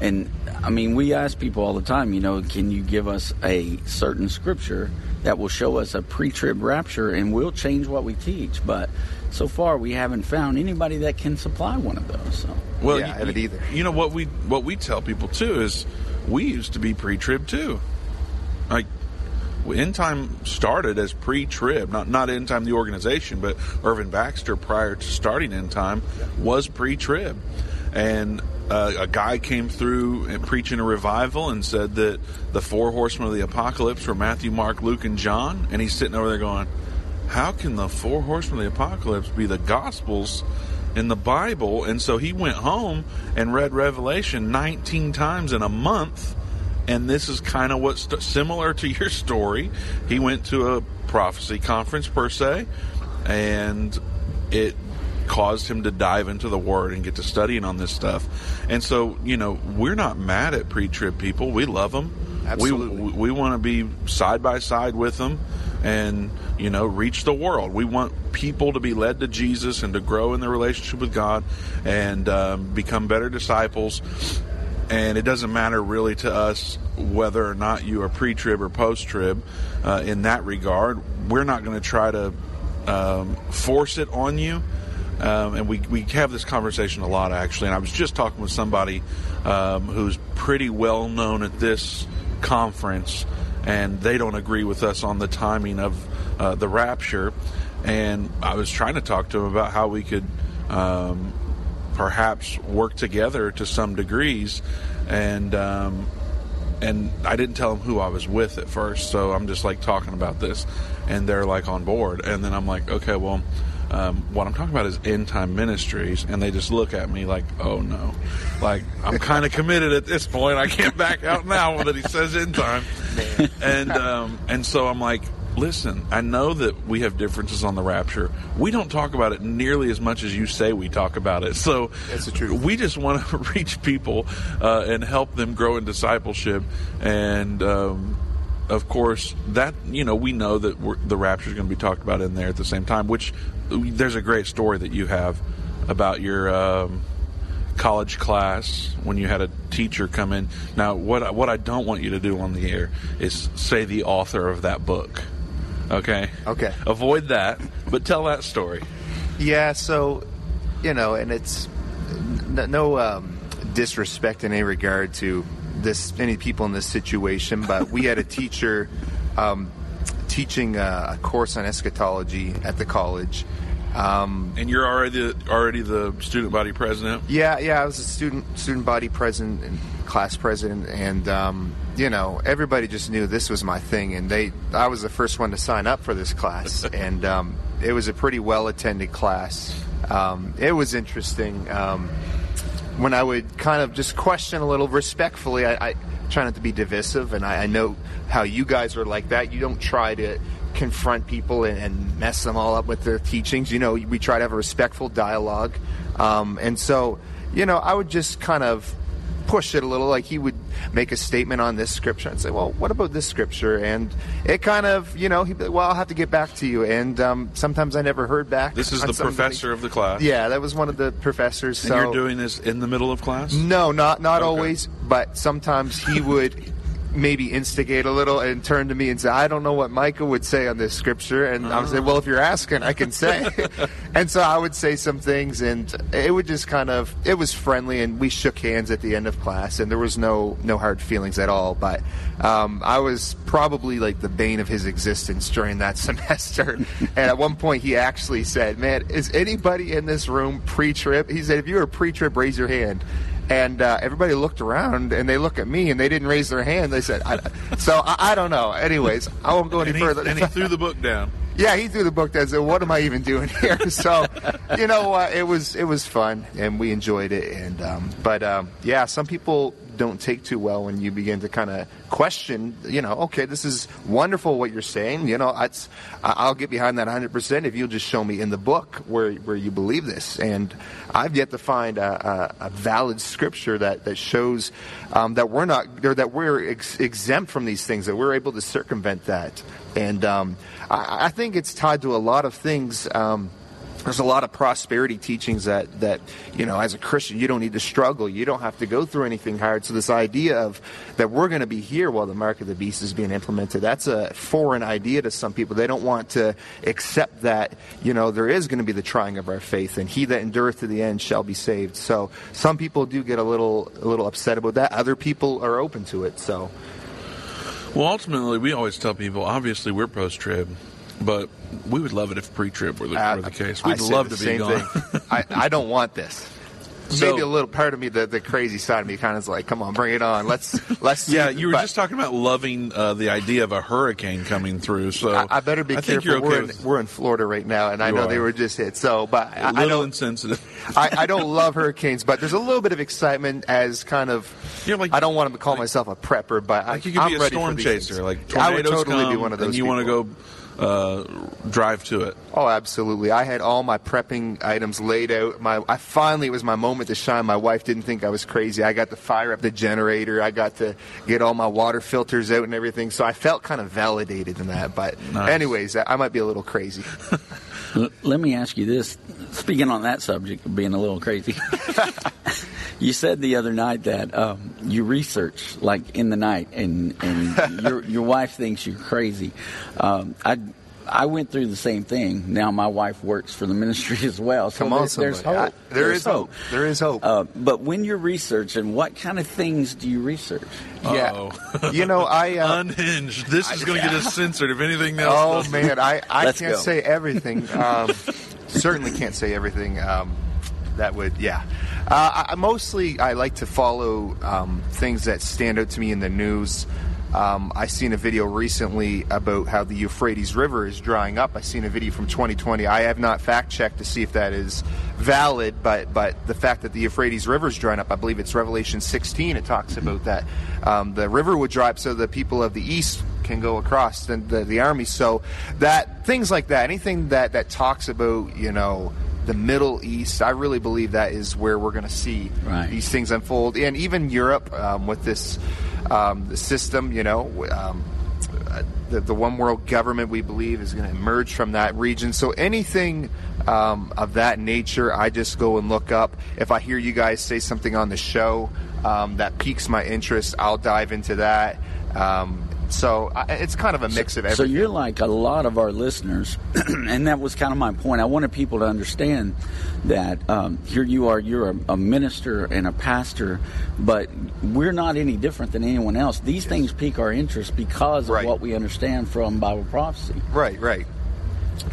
B: And I mean, we ask people all the time. You know, can you give us a certain scripture that will show us a pre-trib rapture, and we'll change what we teach. But so far, we haven't found anybody that can supply one of those. So.
A: Well,
C: Yeah,
A: you,
C: I haven't either.
A: You know what we what we tell people too is we used to be pre-trib too. Like end time started as pre-trib, not not end time the organization, but Irvin Baxter prior to starting end time was pre-trib, and uh, a guy came through and preaching a revival and said that the four horsemen of the apocalypse were Matthew, Mark, Luke, and John, and he's sitting over there going, "How can the four horsemen of the apocalypse be the gospels?" in the Bible, and so he went home and read Revelation 19 times in a month. And this is kind of what's st- similar to your story. He went to a prophecy conference per se, and it caused him to dive into the Word and get to studying on this stuff. And so, you know, we're not mad at pre-trib people. We love them.
C: Absolutely.
A: We, we want to be side by side with them and you know reach the world we want people to be led to jesus and to grow in their relationship with god and um, become better disciples and it doesn't matter really to us whether or not you are pre-trib or post-trib uh, in that regard. We're not going to try to um, force it on you. Um, and we, we have this conversation a lot actually. And i was just talking with somebody um, who's pretty well known at this conference and they don't agree with us on the timing of uh, the rapture. And i was trying to talk to him about how we could um, perhaps work together to some degrees and um, and I didn't tell them who I was with at first, so I'm just like talking about this, and they're like on board, and then I'm like, okay, well, um, what I'm talking about is end time ministries, and they just look at me like, oh no, like I'm kind of committed at this point, I can't back out now that he says end time, and um, and so I'm like, listen, I know that we have differences on the rapture. We don't talk about it nearly as much as you say we talk about it. So
C: That's the truth.
A: we just want to reach people uh, and help them grow in discipleship. And um, of course, that you know, we know that the rapture is going to be talked about in there at the same time. Which there's a great story that you have about your. Um, college class when you had a teacher come in. Now, what I, what I don't want you to do on the air is say the author of that book. Okay.
C: Okay.
A: Avoid that, but tell that story.
C: Yeah, so you know, and it's n- no um, disrespect in any regard to this any people in this situation, but we had a teacher um, teaching a, a course on eschatology at the college. Um,
A: And you're already the, already the student body president.
C: yeah, yeah, I was a student student body president and class president, and um, you know, everybody just knew this was my thing, and they I was the first one to sign up for this class, and um, it was a pretty well attended class. Um, it was interesting. Um, when I would kind of just question a little respectfully, I, I try not to be divisive, and I, I know how you guys are like that. You don't try to confront people and, and mess them all up with their teachings. You know, we try to have a respectful dialogue, um, and so you know, I would just kind of push it a little. Like he would make a statement on this scripture and say, "Well, what about this scripture?" And it kind of, you know, he'd be like, "Well, I'll have to get back to you." And um, sometimes I never heard back.
A: This is the professor of the class.
C: Yeah, that was one of the professors.
A: And
C: so
A: you're doing this in the middle of class.
C: no, not not
A: Okay.
C: always, but sometimes he would maybe instigate a little and turn to me and say, "I don't know what Micah would say on this scripture," and I would say, "Well, if you're asking, I can say." and so I would say some things, and it would just kind of it was friendly, and we shook hands at the end of class, and there was no no hard feelings at all. But um, I was probably like the bane of his existence during that semester, and at one point he actually said, "Man, is anybody in this room pre-trib?" He said, "If you were pre-trib, raise your hand." And uh, everybody looked around and they look at me and they didn't raise their hand. They said, I, "So I, I don't know." Anyways, I won't go any
A: And he,
C: further.
A: and he threw the book down.
C: yeah, he threw the book down. and Said, "What am I even doing here?" So, you know, uh, it was it was fun and we enjoyed it. And um, but um, yeah, some people don't take too well when you begin to kind of question. You know, okay, this is wonderful what you're saying. You know, I'll get behind that 100 percent if you'll just show me in the book where where you believe this. And I've yet to find a, a, a valid scripture that that shows um, that we're not or that we're ex- exempt from these things. That we're able to circumvent that. And um, I, I think it's tied to a lot of things. Um, there's a lot of prosperity teachings that that you know as a christian you don't need to struggle. You don't have to go through anything hard. So this idea of that we're going to be here while the mark of the beast is being implemented that's a foreign idea to some people. They don't want to accept that you know there is going to be the trying of our faith and he that endureth to the end shall be saved. So some people do get a little a little upset about that. Other people are open to it. So
A: Well, ultimately, we always tell people. Obviously, we're post-trib, but we would love it if pre-trib were the,
C: Uh,
A: were the case. We'd
C: said
A: love to be gone.
C: I, I don't want this.
A: So-
C: Maybe a little part of me, the, the crazy side of me, kind of is like, come on, bring it on. Let's let's.
A: Yeah, you were
C: But
A: just talking about loving uh, the idea of a hurricane coming through. So
C: I, I better be
A: I think
C: careful.
A: okay
C: we're, in, we're in Florida right now, and I know
A: are.
C: they were just hit. So, but I,
A: a
C: I
A: little
C: don't.
A: insensitive.
C: I, I don't love hurricanes, but there's a little bit of excitement as kind of.
A: You're like-
C: I don't want to call myself a prepper, but
A: Like
C: I,
A: you could
C: I'm
A: be a storm chaser.
C: things.
A: Like
C: I would totally
A: come,
C: be one of those.
A: and you want to go uh, drive to it.
C: Oh, absolutely. I had all my prepping items laid out. My, I finally it was my moment to shine. My wife didn't think I was crazy. I got to fire up the generator. I got to get all my water filters out and everything. So I felt kind of validated in that. But
A: Nice.
C: anyways, I I might be a little crazy.
B: Let me ask you this. Speaking on that subject of being a little crazy, you said the other night that um, you research like in the night, and and your your wife thinks you're crazy. Um, I. I went through the same thing. Now my wife works for the ministry as well. So
C: Come on,
B: there- there's
C: somebody.
B: hope.
C: I- there
B: There's
C: is hope. There is hope.
B: Uh, but when you're researching, what kind of things do you research?
C: Yeah.
A: Uh-oh.
C: You know, I. Uh,
A: Unhinged. This is going to get us censored if anything else.
C: Oh man, I, I
B: Let's
C: can't
B: go.
C: say everything. Um, certainly can't say everything. Um, that would, yeah. Uh, I, I mostly I like to follow um, things that stand out to me in the news. Um, I seen a video recently about how the Euphrates River is drying up. I seen a video from 2020. I have not fact checked to see if that is valid, but but the fact that the Euphrates River is drying up, I believe it's Revelation 16. It talks about that um, the river would dry up so the people of the east can go across the, the, the army. So that things like that, anything that that talks about you know the Middle East. I really believe that is where we're going to see
B: Right.
C: these things unfold, and even Europe um, with this um, the system. You know, um, the, the one world government we believe is going to emerge from that region. So anything um, of that nature, I just go and look up. If I hear you guys say something on the show um, that piques my interest, I'll dive into that. Um, so I, it's kind of a mix of everything.
B: So you're like a lot of our listeners, and that was kind of my point. I wanted people to understand that um, here you are, you're a, a minister and a pastor, but we're not any different than anyone else. These things pique our interest because of
C: Right.
B: what we understand from Bible prophecy.
C: right, right.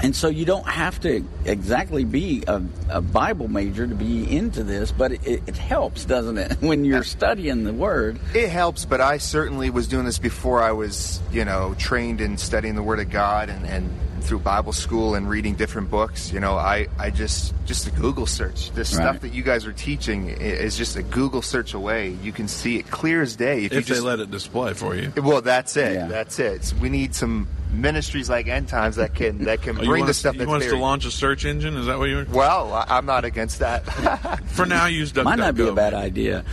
B: And so you don't have to exactly be a, a Bible major to be into this, but it, it helps, doesn't it, when you're studying the Word?
C: It helps, but I certainly was doing this before I was, you know, trained in studying the Word of God and, and through Bible school and reading different books. You know, I, I just just a Google search. This
B: Right.
C: stuff that you guys are teaching is just a Google search away. You can see it clear as day if, you
A: If they
C: just
A: let it display for you.
C: Well, that's it.
B: Yeah.
C: That's it. So we need some ministries like End Times that can that can
A: Oh,
C: bring
A: want
C: the
A: us,
C: stuff
A: you
C: that's
A: want us to launch a search engine? Is that what you're?
C: Well, I, I'm not against that.
A: For now, use DuckDuckGo.
B: Might not be a bad
A: man.
B: idea.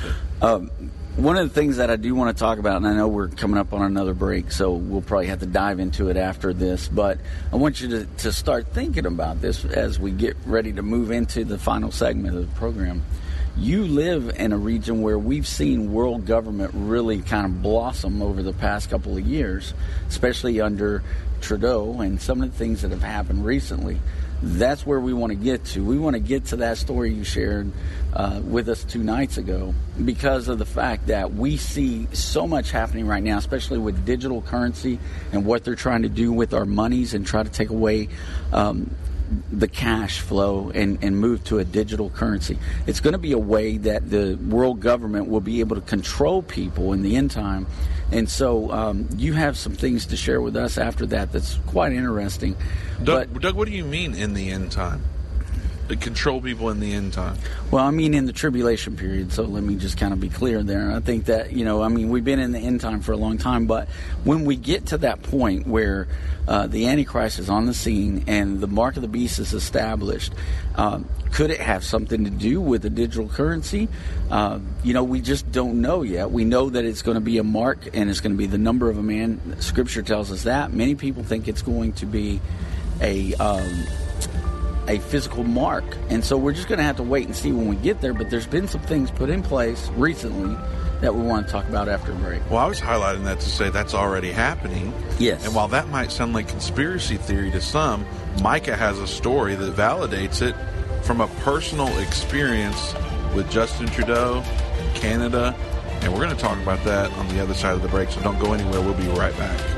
B: Um, one of the things that I do want to talk about, and I know we're coming up on another break, so we'll probably have to dive into it after this, but I want you to, to start thinking about this as we get ready to move into the final segment of the program. You live in a region where we've seen world government really kind of blossom over the past couple of years, especially under Trudeau and some of the things that have happened recently that's where we want to get to. We want to get to that story you shared uh, with us two nights ago because of the fact that we see so much happening right now, especially with digital currency and what they're trying to do with our monies and try to take away. Um, the cash flow and, and move to a digital currency. It's going to be a way that the world government will be able to control people in the end time. And so um, you have some things to share with us after that that's quite interesting.
A: Doug,
B: But-
A: Doug, what do you mean in the end time? Control people in the end time.
B: Well, I mean, in the tribulation period, so let me just kind of be clear there. I think that, you know, I mean, we've been in the end time for a long time, but when we get to that point where uh, the Antichrist is on the scene and the mark of the beast is established, um, could it have something to do with the digital currency? Uh, you know, we just don't know yet. We know that it's going to be a mark and it's going to be the number of a man. Scripture tells us that. Many people think it's going to be a. Um, a physical mark. And so we're just going to have to wait and see when we get there. But there's been some things put in place recently that we want to talk about after break.
A: Well, I was highlighting that to say that's already happening.
B: Yes.
A: And while that might sound like conspiracy theory to some, Micah has a story that validates it from a personal experience with Justin Trudeau, in Canada, and we're going to talk about that on the other side of the break. So don't go anywhere. We'll be right back.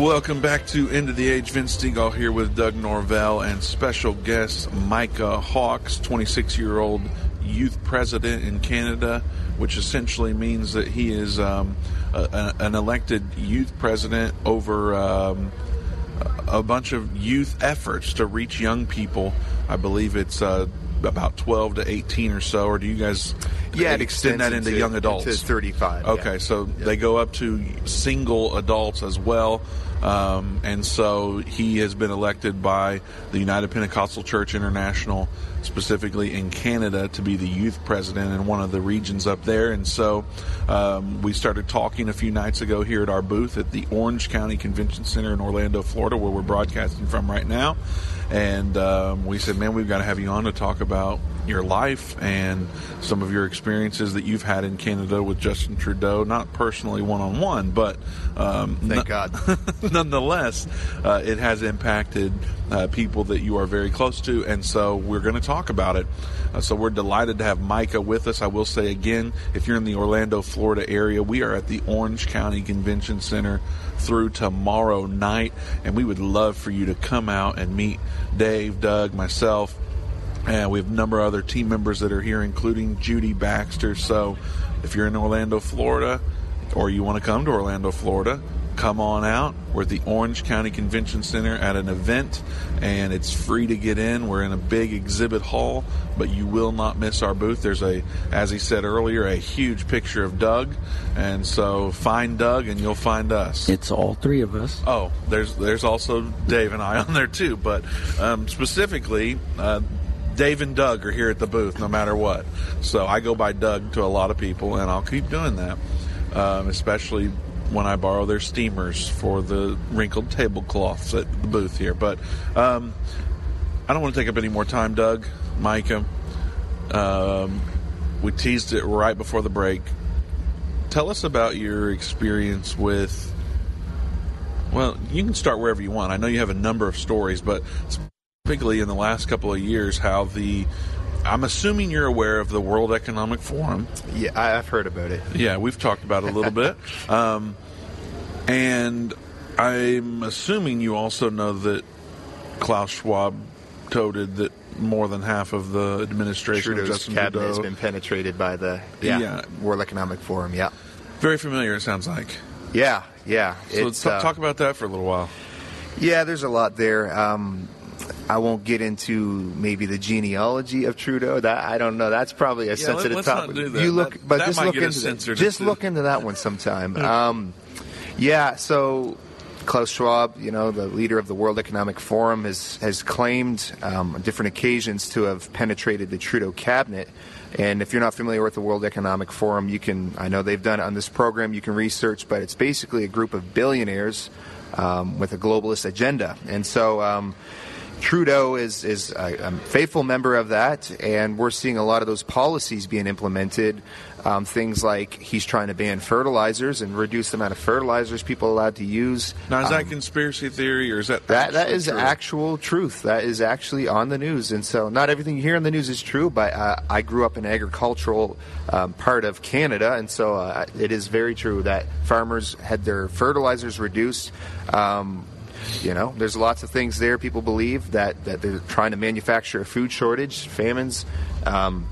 A: Welcome back to End of the Age. Vince Stegall here with Doug Norvell and special guest Micah Hawkes, 26 year old youth president in Canada, which essentially means that he is um, a, a- an elected youth president over um, a bunch of youth efforts to reach young people I believe it's uh, about 12 to 18 or so, or do you guys
C: Yeah,
A: extend that into,
C: into-
A: young adults?
C: into 35,
A: Okay,
C: yeah.
A: so they go up to single adults as well. Um, and so he has been elected by the United Pentecostal Church International, specifically in Canada, to be the youth president in one of the regions up there. And so um, we started talking a few nights ago here at our booth at the Orange County Convention Center in Orlando, Florida, where we're broadcasting from right now. And um, we said, man, we've got to have you on to talk about your life and some of your experiences that you've had in Canada with Justin Trudeau, not personally one on one, but um,
C: Thank God.
A: nonetheless, uh, it has impacted uh, people that you are very close to, and so we're going to talk about it. Uh, so we're delighted to have Micah with us. I will say again, if you're in the Orlando, Florida area, we are at the Orange County Convention Center through tomorrow night, and we would love for you to come out and meet Dave, Doug, myself. And we have a number of other team members that are here, including Judy Baxter. So if you're in Orlando, Florida, or you want to come to Orlando, Florida, come on out. We're at the Orange County Convention Center at an event, and it's free to get in. We're in a big exhibit hall, but you will not miss our booth. There's a, as he said earlier, a huge picture of Doug, and so find Doug and you'll find us.
B: It's all three of us.
A: Oh, there's there's also Dave and I on there too, but um, specifically, uh, Dave and Doug are here at the booth no matter what. So I go by Doug to a lot of people, and I'll keep doing that, um, especially when I borrow their steamers for the wrinkled tablecloths at the booth here. But um, I don't want to take up any more time, Doug, Micah. Um, we teased it right before the break. Tell us about your experience with well, you can start wherever you want. I know you have a number of stories, but specifically in the last couple of years, how the I'm assuming you're aware of the World Economic Forum.
C: Yeah, I- I've heard about it.
A: Yeah, we've talked about it a little bit. Um, and I'm assuming you also know that Klaus Schwab toted that more than half of the administration of
C: Trudeau's
A: Justin
C: cabinet has been penetrated by the yeah,
A: Yeah.
C: World Economic Forum. Yeah,
A: Very familiar, it sounds like.
C: yeah, yeah.
A: So
C: It's,
A: t-
C: uh,
A: talk about that for a little while.
C: Yeah, there's a lot there. Um, I won't get into maybe the genealogy of Trudeau. That I don't know. That's probably a
A: let-
C: sensitive
A: let's not
C: topic.
A: do that.
C: You look,
A: That-
C: but
A: that
C: just look into that. just look into that one sometime. um, yeah. So Klaus Schwab, you know, the leader of the World Economic Forum, has has claimed um, on different occasions to have penetrated the Trudeau cabinet. And if you're not familiar with the World Economic Forum, you can. I know they've done it on this program. You can research, but it's basically a group of billionaires um, with a globalist agenda. And so. Um, Trudeau is is a, a faithful member of that, and we're seeing a lot of those policies being implemented. Um, things like he's trying to ban fertilizers and reduce the amount of fertilizers people are allowed to use.
A: Now, is that
C: Um,
A: conspiracy theory or is that
C: that that
A: true?
C: actual truth. That is actually on the news, and so not everything you hear in the news is true. But uh, I grew up in agricultural um, part of Canada, and so uh, it is very true that farmers had their fertilizers reduced. Um, you know, there's lots of things there. People believe that that they're trying to manufacture a food shortage, famines. Um,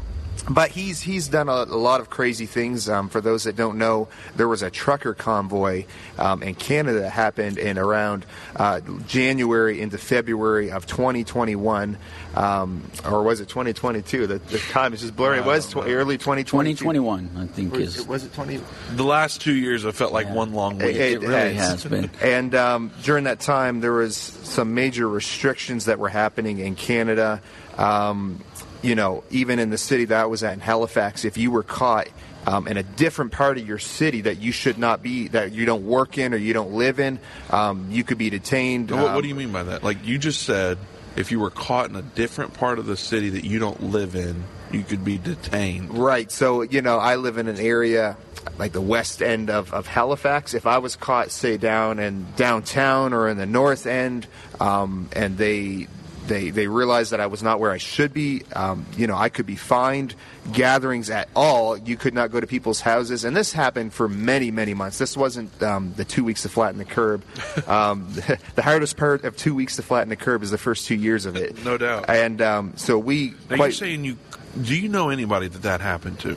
C: but he's he's done a, a lot of crazy things. Um, for those that don't know, there was a trucker convoy um, in Canada that happened in around uh, January into February of 2021, um, or was it 2022? The, the time is just blurry. It was tw- early 2022.
B: 2021, I think,
C: Was,
B: is.
C: was it 20?
A: The last two years have felt like one long week.
B: It really has been.
C: And um, during that time, there was some major restrictions that were happening in Canada. Um, you know, even in the city that I was at in Halifax, if you were caught um, in a different part of your city that you should not be, that you don't work in or you don't live in, um, you could be detained.
A: What, what
C: Um,
A: do you mean by that? Like you just said, if you were caught in a different part of the city that you don't live in, you could be detained.
C: Right. So, you know, I live in an area like the west end of, of Halifax. If I was caught, say, down in downtown or in the north end, um, and they they they realized that I was not where I should be, um, you know, I could be fined. Gatherings at all, you could not go to people's houses, and this happened for many many months. This wasn't um, the two weeks to flatten the curb. Um, the hardest part of two weeks to flatten the curb is the first two years of it.
A: No doubt.
C: And um, so we
A: Now
C: quite
A: you're saying you do you know anybody that that happened to?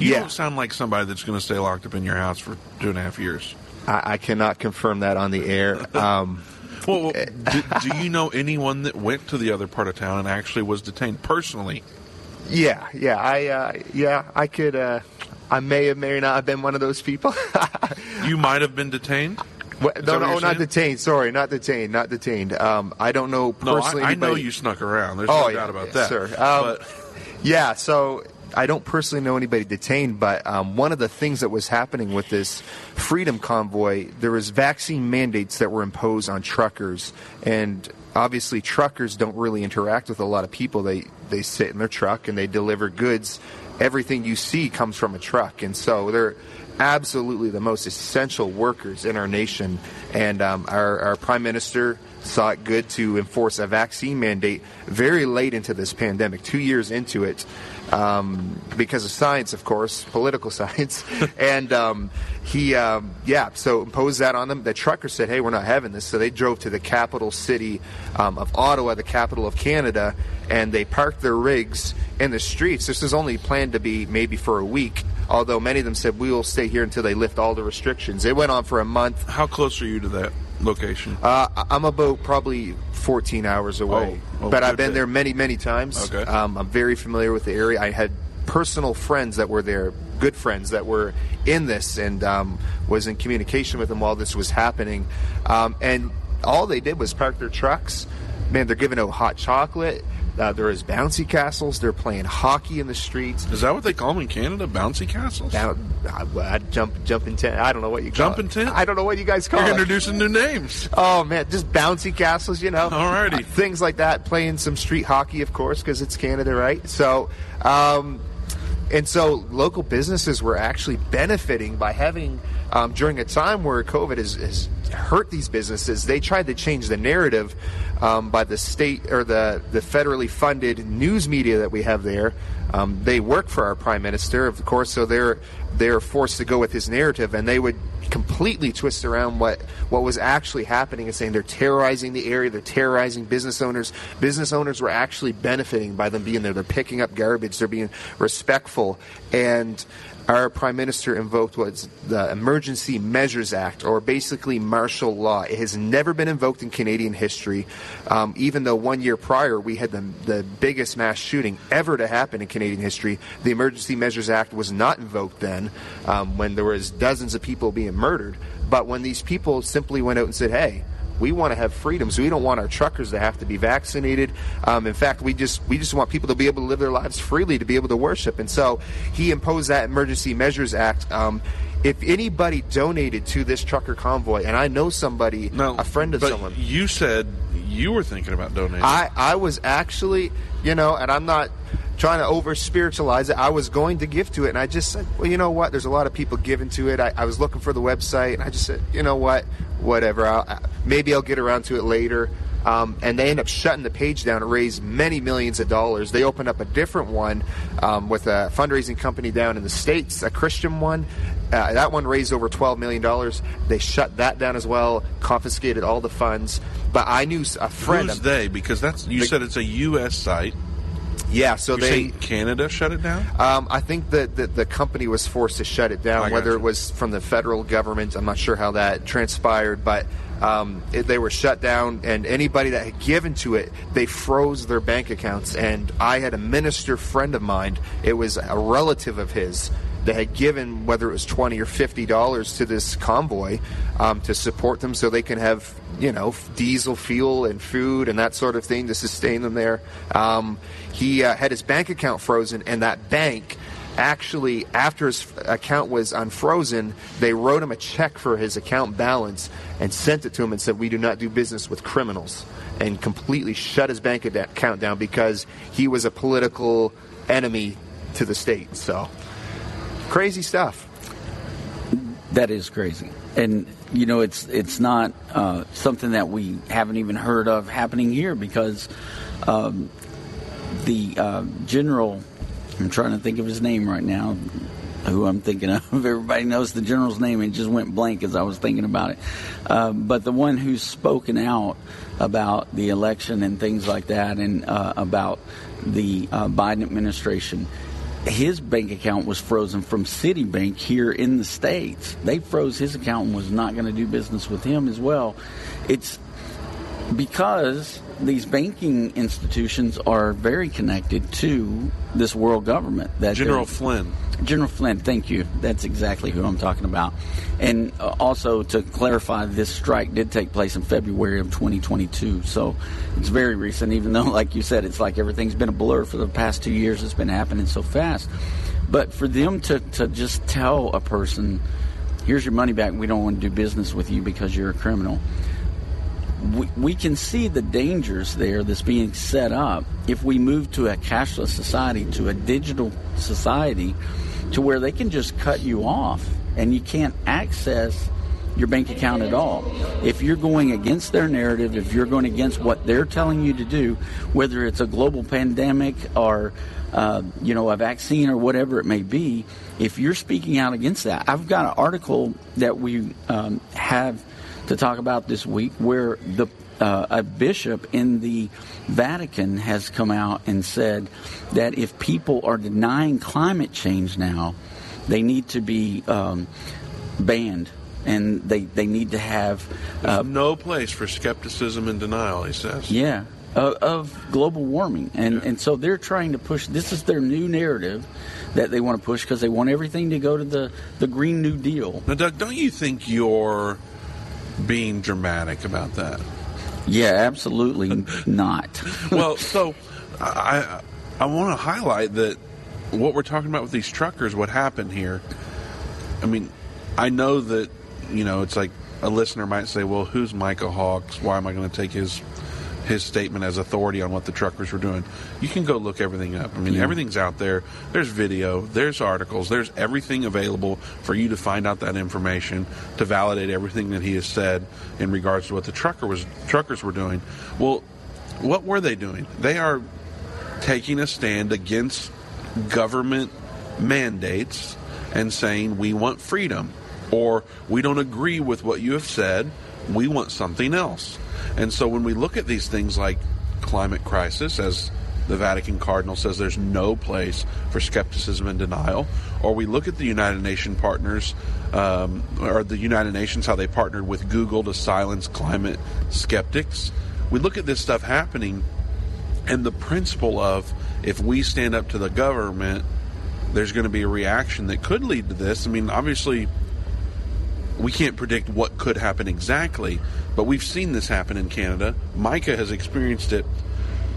A: You
C: Yeah.
A: don't sound like somebody that's going to stay locked up in your house for two and a half years.
C: I, I cannot confirm that on the air.
A: Well, do, do you know anyone that went to the other part of town and actually was detained personally?
C: Yeah, yeah, I, uh, yeah, I could. Uh, I may have, may not have been one of those people.
A: you might have been detained.
C: What, no, no, not detained. Sorry, not detained. Not detained. Um, I don't know personally.
A: No, I, I
C: know
A: you snuck around. There's
C: oh,
A: no
C: yeah,
A: doubt about
C: yeah,
A: that.
C: Sir. Um,
A: but
C: yeah, so I don't personally know anybody detained, but um, one of the things that was happening with this freedom convoy, there was vaccine mandates that were imposed on truckers, and obviously truckers don't really interact with a lot of people. They they sit in their truck and they deliver goods. Everything you see comes from a truck, and so they're absolutely the most essential workers in our nation. And um, our, our prime minister saw it good to enforce a vaccine mandate very late into this pandemic, two years into it, um, because of science, of course, political science. and um, he, um, yeah, so imposed that on them. The truckers said, hey, we're not having this. So they drove to the capital city um, of Ottawa, the capital of Canada, and they parked their rigs in the streets. This is only planned to be maybe for a week although many of them said we will stay here until they lift all the restrictions. It went on for a month.
A: How close are you to that location?
C: Uh, I'm about probably 14 hours away,
A: oh, oh,
C: but I've been there many, many times.
A: Okay.
C: Um, I'm very familiar with the area. I had personal friends that were there, good friends that were in this, and um, was in communication with them while this was happening. Um, and all they did was park their trucks. Man, they're giving out hot chocolate uh, there is bouncy castles. They're playing hockey in the streets.
A: Is that what they call them in Canada? Bouncy castles?
C: Now, I, I jump, jump in tent. I don't know what you call
A: jump in tent.
C: I don't know what you guys call
A: You're
C: it.
A: introducing new names.
C: Oh man, just bouncy castles. You know,
A: alrighty,
C: uh, things like that. Playing some street hockey, of course, because it's Canada, right? So. Um, and so local businesses were actually benefiting by having um, during a time where COVID has, has, hurt these businesses. They tried to change the narrative um, by the state or the the federally funded news media that we have there. Um, they work for our prime minister, of course, so they're they're forced to go with his narrative, and they would completely twist around what what was actually happening and saying they're terrorizing the area, they're terrorizing business owners. Business owners were actually benefiting by them being there. They're picking up garbage, they're being respectful, and our prime minister invoked what's the Emergency Measures Act, or basically martial law. It has never been invoked in Canadian history, um, even though one year prior we had the, the biggest mass shooting ever to happen in Canadian history. The Emergency Measures Act was not invoked then, um, when there was dozens of people being murdered. But when these people simply went out and said, "Hey," we want to have freedoms. We don't want our truckers to have to be vaccinated. Um, in fact, we just we just want people to be able to live their lives freely, to be able to worship. And so he imposed that Emergency Measures Act. Um, if anybody donated to this trucker convoy, and I know somebody,
A: no,
C: a friend of
A: but
C: someone,
A: you said you were thinking about donating.
C: I I was actually, you know, and I'm not trying to over spiritualize it. I was going to give to it, and I just said, well, you know what? There's a lot of people giving to it. I, I was looking for the website, and I just said, you know what? Whatever. I'll, maybe I'll get around to it later. Um, and they end up shutting the page down. It raised many millions of dollars. They opened up a different one um, with a fundraising company down in the states, a Christian one. Uh, that one raised over twelve million dollars. They shut that down as well, confiscated all the funds. But I knew a friend.
A: Who's they? Because that's you the, said it's a U.S. site.
C: Yeah, so
A: You're
C: they
A: Canada shut it down.
C: Um, I think that the, the, company was forced to shut it down. Whether you. it was from the federal government, I'm not sure how that transpired, but um, it, they were shut down. And anybody that had given to it, they froze their bank accounts. And I had a minister friend of mine. It was a relative of his that had given whether it was twenty or fifty dollars to this convoy um, to support them, so they can have you know diesel fuel and food and that sort of thing to sustain them there. Um, he uh, had his bank account frozen, and that bank actually, after his account was unfrozen, they wrote him a check for his account balance and sent it to him and said, "We do not do business with criminals," and completely shut his bank account down because he was a political enemy to the state. So crazy stuff.
B: That is crazy, and you know it's it's not uh, something that we haven't even heard of happening here because um, the uh, general. I'm trying to think of his name right now. Who I'm thinking of. Everybody knows the general's name. It just went blank as I was thinking about it. Uh, but the one who's spoken out about the election and things like that, and uh, about the uh, Biden administration, his bank account was frozen from Citibank here in the states. They froze his account and was not going to do business with him as well. It's because these banking institutions are very connected to this world government. That
A: General Flynn.
B: General Flynn, thank you. That's exactly who I'm talking about. And uh, also to clarify, this strike did take place in February of 2022, so it's very recent. Even though, like you said, it's like everything's been a blur for the past two years. It's been happening so fast. But for them to, to just tell a person, "Here's your money back. We don't want to do business with you because you're a criminal." We, we can see the dangers there that's being set up if we move to a cashless society, to a digital society, to where they can just cut you off and you can't access your bank account at all. If you're going against their narrative, if you're going against what they're telling you to do, whether it's a global pandemic or uh, you know a vaccine or whatever it may be, if you're speaking out against that, I've got an article that we um, have to talk about this week where the uh, a bishop in the Vatican has come out and said that if people are denying climate change now, they need to be um, banned and they, they need to have
A: There's no place for skepticism and denial, he says.
B: yeah of, of global warming. And and so they're trying to push this is their new narrative that they want to push because they want everything to go to the the green new deal.
A: Now, Doug, don't you think you're being dramatic about that?
B: yeah absolutely not
A: well, so I I, want to highlight that what we're talking about with these truckers, what happened here. I mean, I know that you know it's like a listener might say, "Well, who's Michael Hawkes? Why am I going to take his his statement as authority on what the truckers were doing?" You can go look everything up. I mean,
B: Yeah.
A: everything's out there. There's video, there's articles, there's everything available for you to find out that information to validate everything that he has said in regards to what the trucker was truckers were doing. Well, what were they doing? They are taking a stand against government mandates and saying we want freedom or we don't agree with what you have said, we want something else. And so when we look at these things like climate crisis, as the Vatican Cardinal says there's no place for skepticism and denial, or we look at the United Nations partners, um, or the United Nations, how they partnered with Google to silence climate skeptics. We look at this stuff happening and the principle of if we stand up to the government, there's going to be a reaction that could lead to this. I mean, obviously, we can't predict what could happen exactly, but we've seen this happen in Canada. Micah has experienced it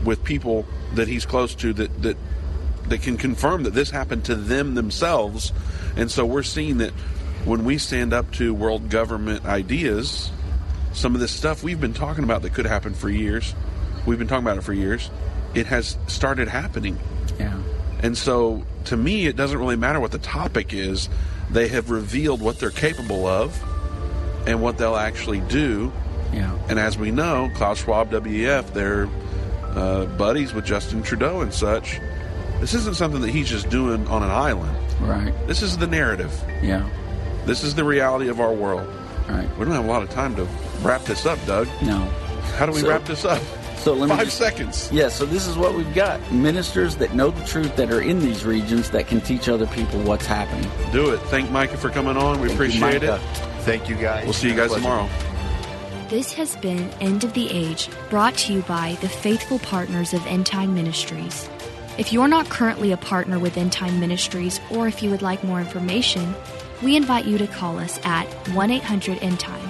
A: with people that he's close to that that that can confirm that this happened to them themselves, and so we're seeing that when we stand up to world government ideas, some of this stuff we've been talking about that could happen for years. We've been talking about it for years. It has started happening.
B: yeah
A: And so, to me, it doesn't really matter what the topic is. They have revealed what they're capable of and what they'll actually do.
B: yeah
A: And as we know, Klaus Schwab, WEF, they're uh, buddies with Justin Trudeau and such. This isn't something that he's just doing on an island.
B: right
A: This is the narrative.
B: yeah
A: This is the reality of our world.
B: right
A: We don't have a lot of time to wrap this up, Doug.
B: no
A: How do we
B: So-
A: wrap this up?
B: So let me
A: Five
B: just-
A: seconds.
B: Yeah, so this is what we've got. Ministers that know the truth that are in these regions that can teach other people what's happening.
A: Do it. Thank Micah for coming on. We
B: Thank you,
A: appreciate it.
C: Thank you guys.
A: We'll see you guys tomorrow.
H: This has been End of the Age, brought to you by the faithful partners of End Time Ministries. If you're not currently a partner with End Time Ministries, or if you would like more information, we invite you to call us at 1 800 End Time.